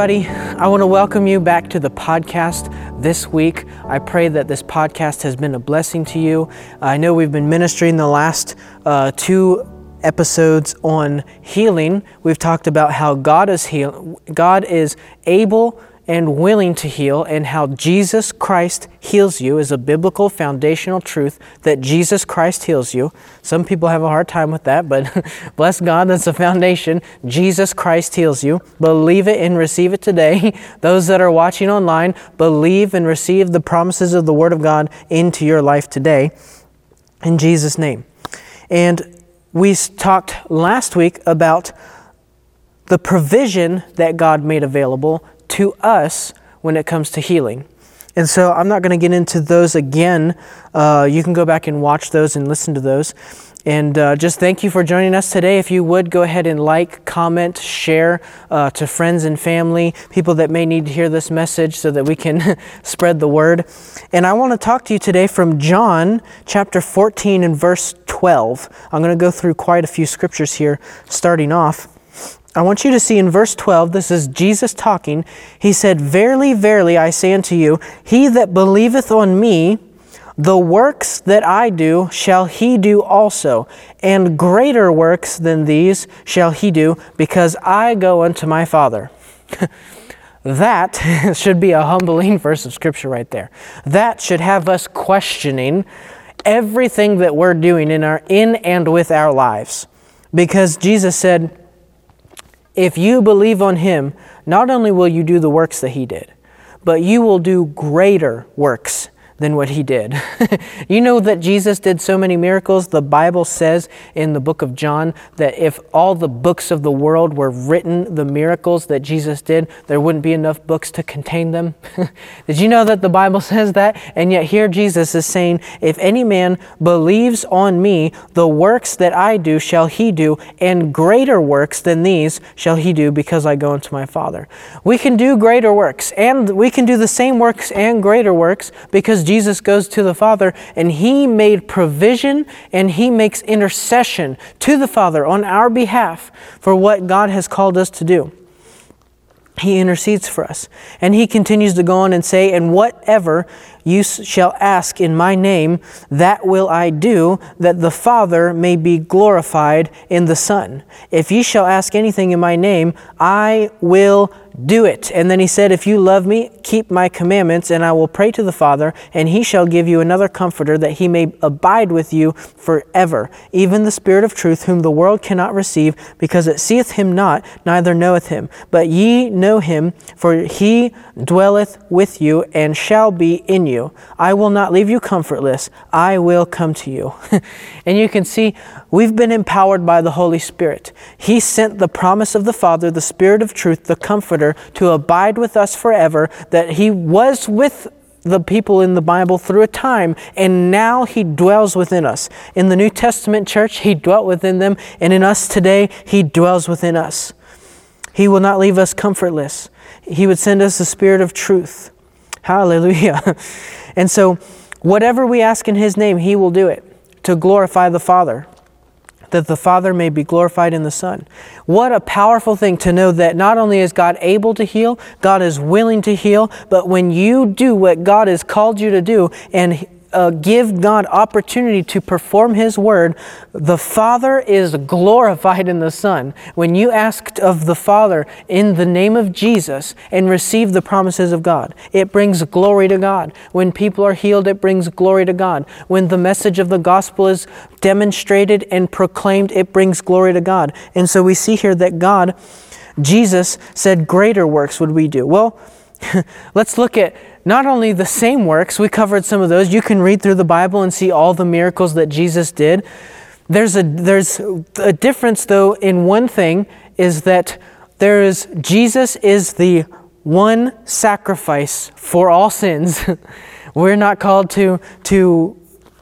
everybody. I want to welcome you back to the podcast this week. I pray that this podcast has been a blessing to you. I know we've been ministering the last uh, two episodes on healing. We've talked about how God is heal- God is able and willing to heal, and how Jesus Christ heals you is a biblical foundational truth that Jesus Christ heals you. Some people have a hard time with that, but bless God, that's a foundation. Jesus Christ heals you. Believe it and receive it today. Those that are watching online, believe and receive the promises of the Word of God into your life today. In Jesus' name. And we talked last week about the provision that God made available to us when it comes to healing. And so I'm not going to get into those again. Uh, you can go back and watch those and listen to those. And uh, just thank you for joining us today. If you would go ahead and like, comment, share uh, to friends and family, people that may need to hear this message so that we can spread the word. And I want to talk to you today from John chapter 14 and verse 12. I'm going to go through quite a few scriptures here, starting off. I want you to see in verse 12, this is Jesus talking. He said, Verily, verily, I say unto you, he that believeth on me, the works that I do shall he do also, and greater works than these shall he do, because I go unto my Father. that should be a humbling verse of Scripture right there. That should have us questioning everything that we're doing in, our, in and with our lives. Because Jesus said, if you believe on him, not only will you do the works that he did, but you will do greater works than what he did. you know that Jesus did so many miracles. The Bible says in the book of John that if all the books of the world were written, the miracles that Jesus did, there wouldn't be enough books to contain them. did you know that the Bible says that? And yet here Jesus is saying, If any man believes on me, the works that I do shall he do, and greater works than these shall he do because I go unto my Father. We can do greater works, and we can do the same works and greater works because Jesus goes to the Father and he made provision and he makes intercession to the Father on our behalf for what God has called us to do. He intercedes for us. And he continues to go on and say, And whatever you shall ask in my name, that will I do, that the Father may be glorified in the Son. If ye shall ask anything in my name, I will do it. And then he said, If you love me, keep my commandments, and I will pray to the Father, and he shall give you another comforter, that he may abide with you forever, even the Spirit of truth, whom the world cannot receive, because it seeth him not, neither knoweth him. But ye know him, for he dwelleth with you, and shall be in you. I will not leave you comfortless, I will come to you. and you can see we've been empowered by the Holy Spirit. He sent the promise of the Father, the Spirit of truth, the comforter to abide with us forever, that He was with the people in the Bible through a time, and now He dwells within us. In the New Testament church, He dwelt within them, and in us today, He dwells within us. He will not leave us comfortless. He would send us the Spirit of truth. Hallelujah. and so, whatever we ask in His name, He will do it to glorify the Father that the Father may be glorified in the Son. What a powerful thing to know that not only is God able to heal, God is willing to heal, but when you do what God has called you to do and uh, give God opportunity to perform His word, the Father is glorified in the Son. When you ask of the Father in the name of Jesus and receive the promises of God, it brings glory to God. When people are healed, it brings glory to God. When the message of the gospel is demonstrated and proclaimed, it brings glory to God. And so we see here that God, Jesus said, Greater works would we do. Well, let's look at not only the same works, we covered some of those. You can read through the Bible and see all the miracles that Jesus did. There's a, there's a difference, though, in one thing is that there is Jesus is the one sacrifice for all sins. We're not called to, to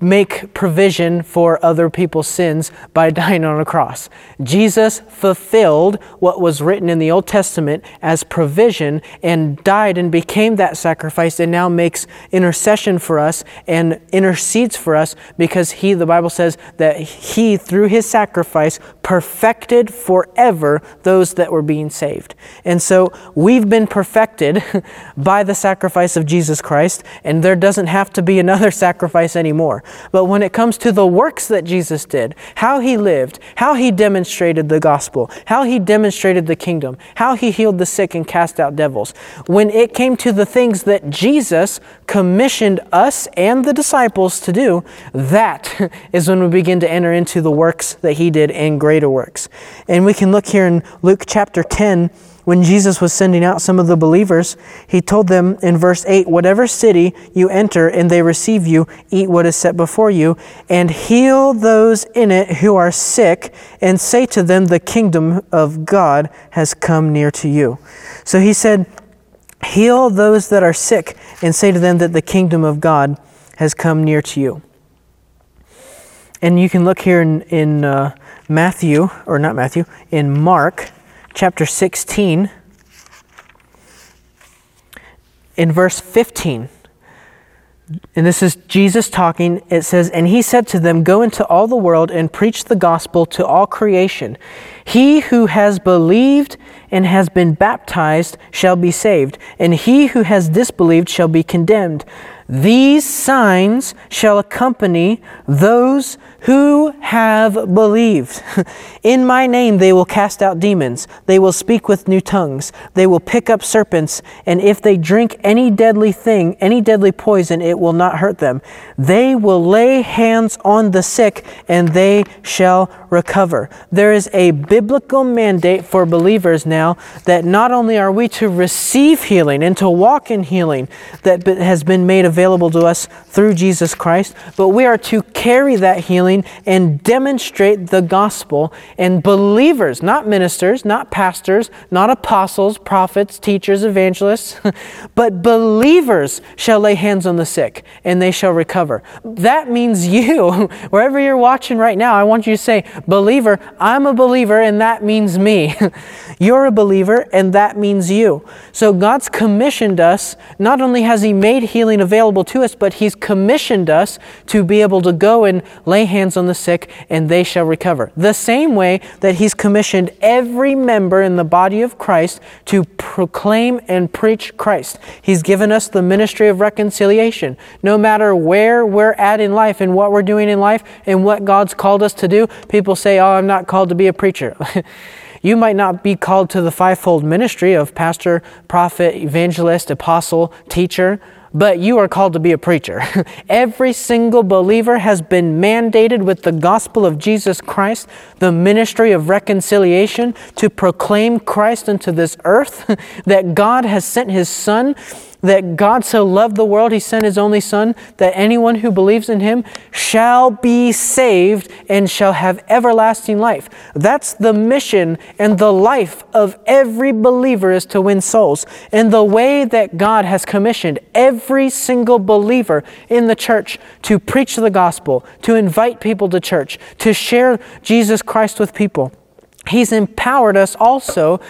make provision for other people's sins by dying on a cross. Jesus fulfilled what was written in the Old Testament as provision and died and became that sacrifice and now makes intercession for us and intercedes for us because he, the Bible says, that he, through his sacrifice, perfected forever those that were being saved. And so we've been perfected by the sacrifice of Jesus Christ, and there doesn't have to be another sacrifice anymore. But when it comes to the works that Jesus did, how he lived, how he demonstrated the gospel, how he demonstrated the kingdom, how he healed the sick and cast out devils, when it came to the things that Jesus commissioned us and the disciples to do, that is when we begin to enter into the works that he did and greater works. And we can look here in Luke chapter 10 when Jesus was sending out some of the believers, he told them in verse 8 Whatever city you enter and they receive you, eat what is set before you, and heal those in it who are sick, and say to them, The kingdom of God has come near to you. So he said, Heal those that are sick, and say to them that the kingdom of God has come near to you. And you can look here in, in uh, Matthew, or not Matthew, in Mark chapter 16, in verse 15. And this is Jesus talking. It says, And he said to them, Go into all the world and preach the gospel to all creation. He who has believed and has been baptized shall be saved, and he who has disbelieved shall be condemned. These signs shall accompany those who have believed. In my name they will cast out demons. They will speak with new tongues. They will pick up serpents. And if they drink any deadly thing, any deadly poison, it will not hurt them. They will lay hands on the sick and they shall recover. There is a biblical mandate for believers now that not only are we to receive healing and to walk in healing that has been made available to us through Jesus Christ, but we are to carry that healing and demonstrate the gospel. And believers, not ministers, not pastors, not apostles, prophets, teachers, evangelists, but believers shall lay hands on the sick and they shall recover. That means you, wherever you're watching right now, I want you to say, believer, I'm a believer and that means me. You're a believer and that means you. So God's commissioned us, not only has He made healing available to us, but He's commissioned us to be able to go and lay hands on the sick and they shall recover. The same way that He's commissioned every member in the body of Christ to proclaim and preach Christ. He's given us the ministry of reconciliation. No matter where we're at in life and what we're doing in life and what God's called us to do, people say, Oh, I'm not called to be a preacher. You might not be called to the fivefold ministry of pastor, prophet, evangelist, apostle, teacher, but you are called to be a preacher. Every single believer has been mandated with the gospel of Jesus Christ, the ministry of reconciliation, to proclaim Christ into this earth, that God has sent His Son that God so loved the world, he sent his only Son, that anyone who believes in him shall be saved and shall have everlasting life. That's the mission and the life of every believer is to win souls. And the way that God has commissioned every single believer in the church to preach the gospel, to invite people to church, to share Jesus Christ with people. He's empowered us also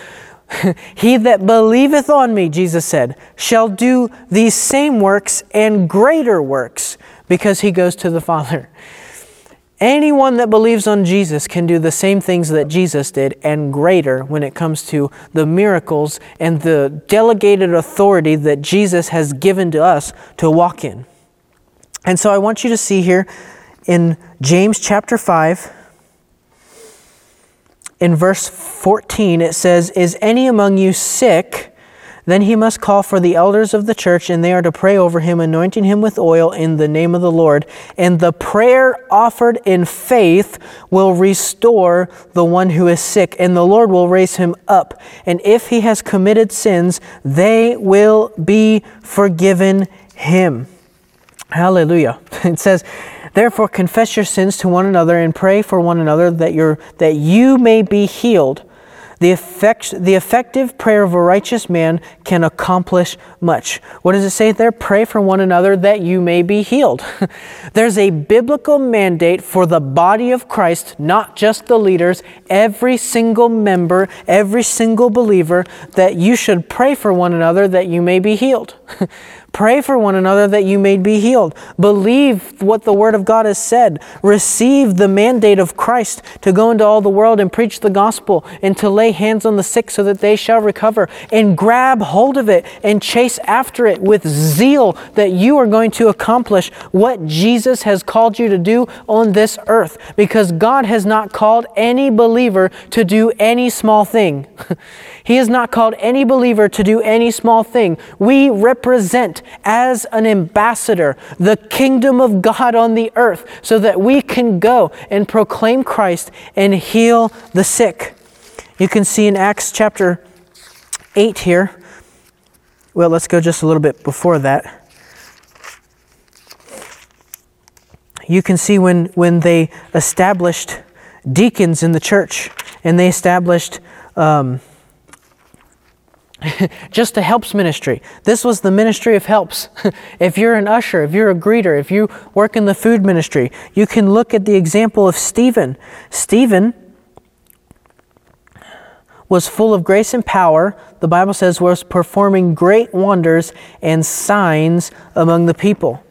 he that believeth on me, Jesus said, shall do these same works and greater works because he goes to the Father. Anyone that believes on Jesus can do the same things that Jesus did and greater when it comes to the miracles and the delegated authority that Jesus has given to us to walk in. And so I want you to see here in James chapter 5 in verse 14, it says, Is any among you sick? Then he must call for the elders of the church, and they are to pray over him, anointing him with oil in the name of the Lord. And the prayer offered in faith will restore the one who is sick, and the Lord will raise him up. And if he has committed sins, they will be forgiven him. Hallelujah. It says, Therefore, confess your sins to one another and pray for one another that, you that you may be healed. The, effect, the effective prayer of a righteous man can accomplish much. What does it say there? Pray for one another that you may be healed. There's a biblical mandate for the body of Christ, not just the leaders, every single member, every single believer, that you should pray for one another that you may be healed. Pray for one another that you may be healed. Believe what the Word of God has said. Receive the mandate of Christ to go into all the world and preach the gospel and to lay hands on the sick so that they shall recover. And grab hold of it and chase after it with zeal that you are going to accomplish what Jesus has called you to do on this earth. Because God has not called any believer to do any small thing. he has not called any believer to do any small thing. We represent as an ambassador the kingdom of God on the earth so that we can go and proclaim Christ and heal the sick. You can see in Acts chapter 8 here. Well, let's go just a little bit before that. You can see when, when they established deacons in the church and they established um, just a helps ministry. This was the ministry of helps. if you're an usher, if you're a greeter, if you work in the food ministry, you can look at the example of Stephen. Stephen was full of grace and power, the Bible says, was performing great wonders and signs among the people.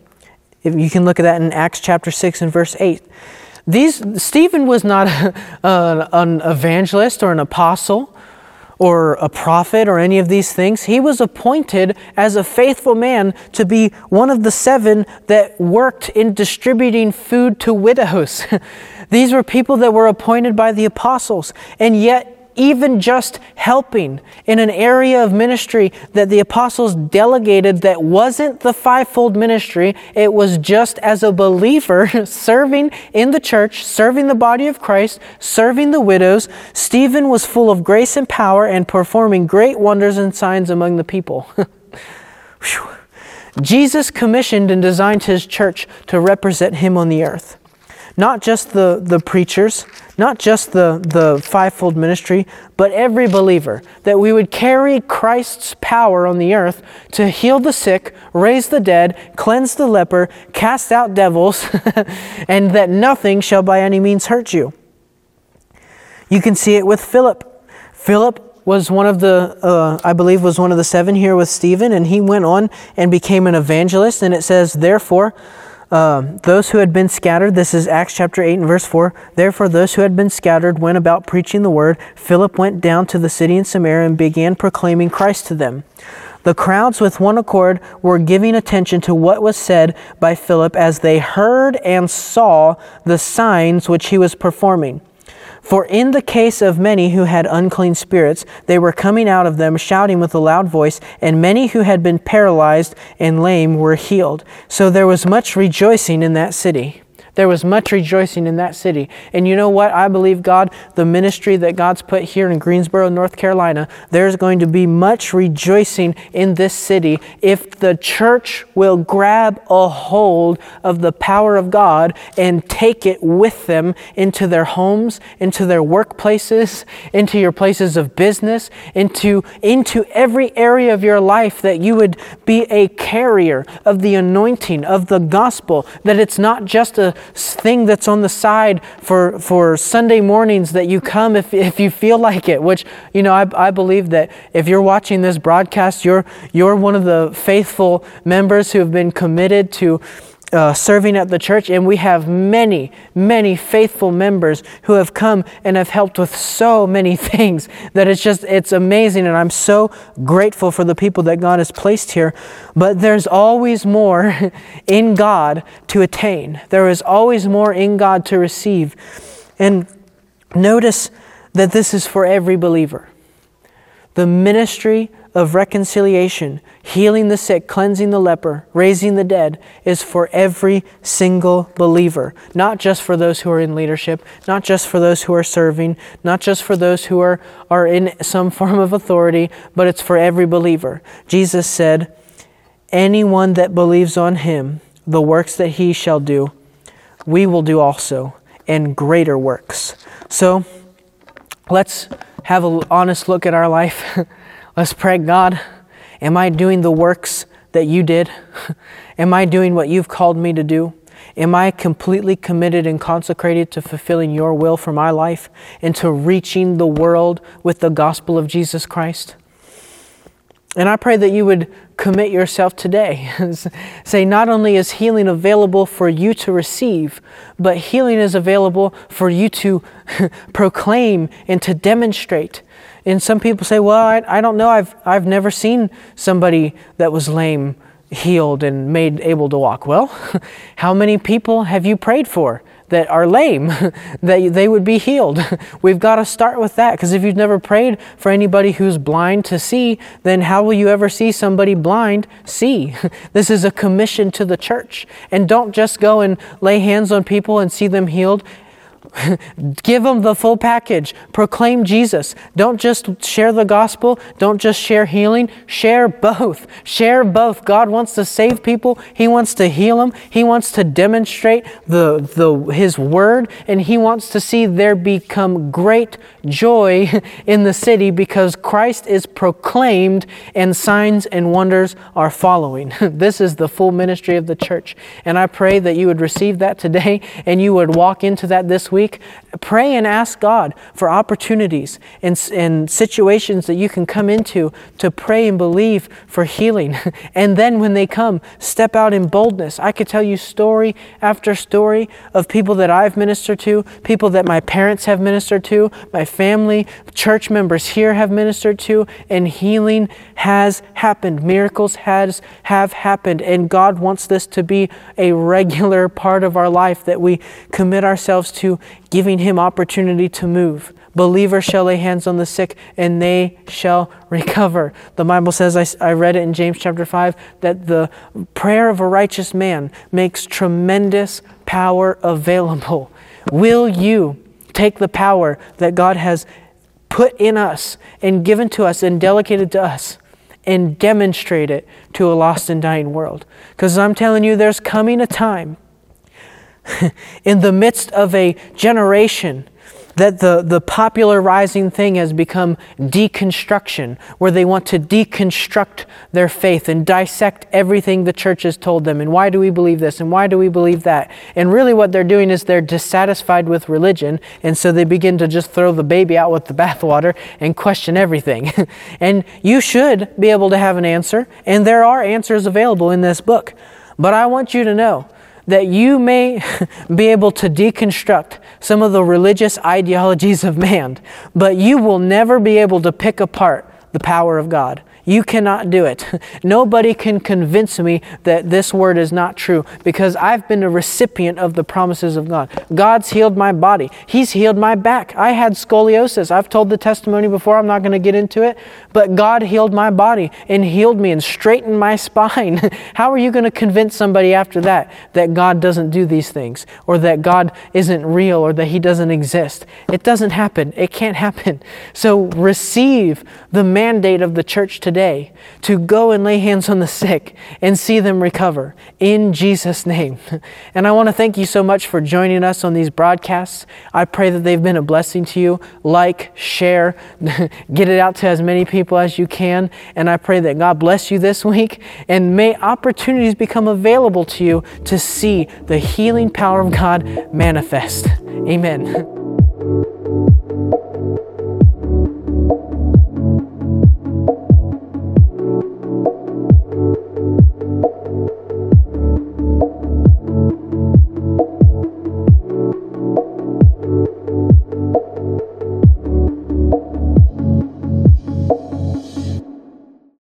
If you can look at that in Acts chapter 6 and verse 8. These, Stephen was not a, an evangelist or an apostle or a prophet or any of these things. He was appointed as a faithful man to be one of the seven that worked in distributing food to widows. these were people that were appointed by the apostles, and yet even just helping in an area of ministry that the apostles delegated that wasn't the fivefold ministry, it was just as a believer serving in the church, serving the body of Christ, serving the widows. Stephen was full of grace and power and performing great wonders and signs among the people. Jesus commissioned and designed his church to represent him on the earth. Not just the, the preachers, not just the, the fivefold ministry, but every believer, that we would carry Christ's power on the earth to heal the sick, raise the dead, cleanse the leper, cast out devils, and that nothing shall by any means hurt you. You can see it with Philip. Philip was one of the, uh, I believe, was one of the seven here with Stephen, and he went on and became an evangelist. And it says, therefore, um, those who had been scattered, this is Acts chapter 8 and verse 4. Therefore, those who had been scattered went about preaching the word. Philip went down to the city in Samaria and began proclaiming Christ to them. The crowds, with one accord, were giving attention to what was said by Philip as they heard and saw the signs which he was performing. For in the case of many who had unclean spirits, they were coming out of them shouting with a loud voice, and many who had been paralyzed and lame were healed. So there was much rejoicing in that city. There was much rejoicing in that city. And you know what? I believe God, the ministry that God's put here in Greensboro, North Carolina, there's going to be much rejoicing in this city if the church will grab a hold of the power of God and take it with them into their homes, into their workplaces, into your places of business, into, into every area of your life that you would be a carrier of the anointing of the gospel, that it's not just a thing that's on the side for, for Sunday mornings that you come if, if you feel like it, which, you know, I, I believe that if you're watching this broadcast, you're, you're one of the faithful members who have been committed to uh, serving at the church, and we have many, many faithful members who have come and have helped with so many things that it's just, it's amazing, and I'm so grateful for the people that God has placed here. But there's always more in God to attain, there is always more in God to receive. And notice that this is for every believer. The ministry of reconciliation, healing the sick, cleansing the leper, raising the dead, is for every single believer, not just for those who are in leadership, not just for those who are serving, not just for those who are, are in some form of authority, but it's for every believer. Jesus said, Anyone that believes on him, the works that he shall do, we will do also, and greater works. So let's have an honest look at our life. Let's pray, God, am I doing the works that you did? am I doing what you've called me to do? Am I completely committed and consecrated to fulfilling your will for my life and to reaching the world with the gospel of Jesus Christ? And I pray that you would commit yourself today. Say, not only is healing available for you to receive, but healing is available for you to proclaim and to demonstrate. And some people say, well, I, I don't know. I've, I've never seen somebody that was lame healed and made able to walk. Well, how many people have you prayed for that are lame, that they would be healed? We've got to start with that because if you've never prayed for anybody who's blind to see, then how will you ever see somebody blind see? This is a commission to the church. And don't just go and lay hands on people and see them healed. Give them the full package. Proclaim Jesus. Don't just share the gospel. Don't just share healing. Share both. Share both. God wants to save people. He wants to heal them. He wants to demonstrate the, the, His word. And He wants to see there become great joy in the city because Christ is proclaimed and signs and wonders are following. this is the full ministry of the church. And I pray that you would receive that today and you would walk into that this week pray and ask God for opportunities and, and situations that you can come into to pray and believe for healing. And then when they come, step out in boldness. I could tell you story after story of people that I've ministered to, people that my parents have ministered to, my family, church members here have ministered to, and healing has happened. Miracles has have happened. And God wants this to be a regular part of our life that we commit ourselves to giving him opportunity to move. Believers shall lay hands on the sick and they shall recover. The Bible says, I, I, read it in James chapter 5, that the prayer of a righteous man makes tremendous power available. Will you take the power that God has put in us and given to us and delegated to us and demonstrate it to a lost and dying world? Because I'm telling you, there's coming a time in the midst of a generation that the, the popular rising thing has become deconstruction, where they want to deconstruct their faith and dissect everything the church has told them. And why do we believe this? And why do we believe that? And really, what they're doing is they're dissatisfied with religion. And so they begin to just throw the baby out with the bathwater and question everything. and you should be able to have an answer. And there are answers available in this book. But I want you to know that you may be able to deconstruct some of the religious ideologies of man, but you will never be able to pick apart the power of God. You cannot do it. Nobody can convince me that this word is not true because I've been a recipient of the promises of God. God's healed my body, He's healed my back. I had scoliosis. I've told the testimony before, I'm not going to get into it, but God healed my body and healed me and straightened my spine. How are you going to convince somebody after that that God doesn't do these things or that God isn't real or that He doesn't exist? It doesn't happen. It can't happen. So receive the mandate of the church today today to go and lay hands on the sick and see them recover in Jesus' name. And I want to thank you so much for joining us on these broadcasts. I pray that they've been a blessing to you. Like, share, get it out to as many people as you can. And I pray that God bless you this week and may opportunities become available to you to see the healing power of God manifest. Amen.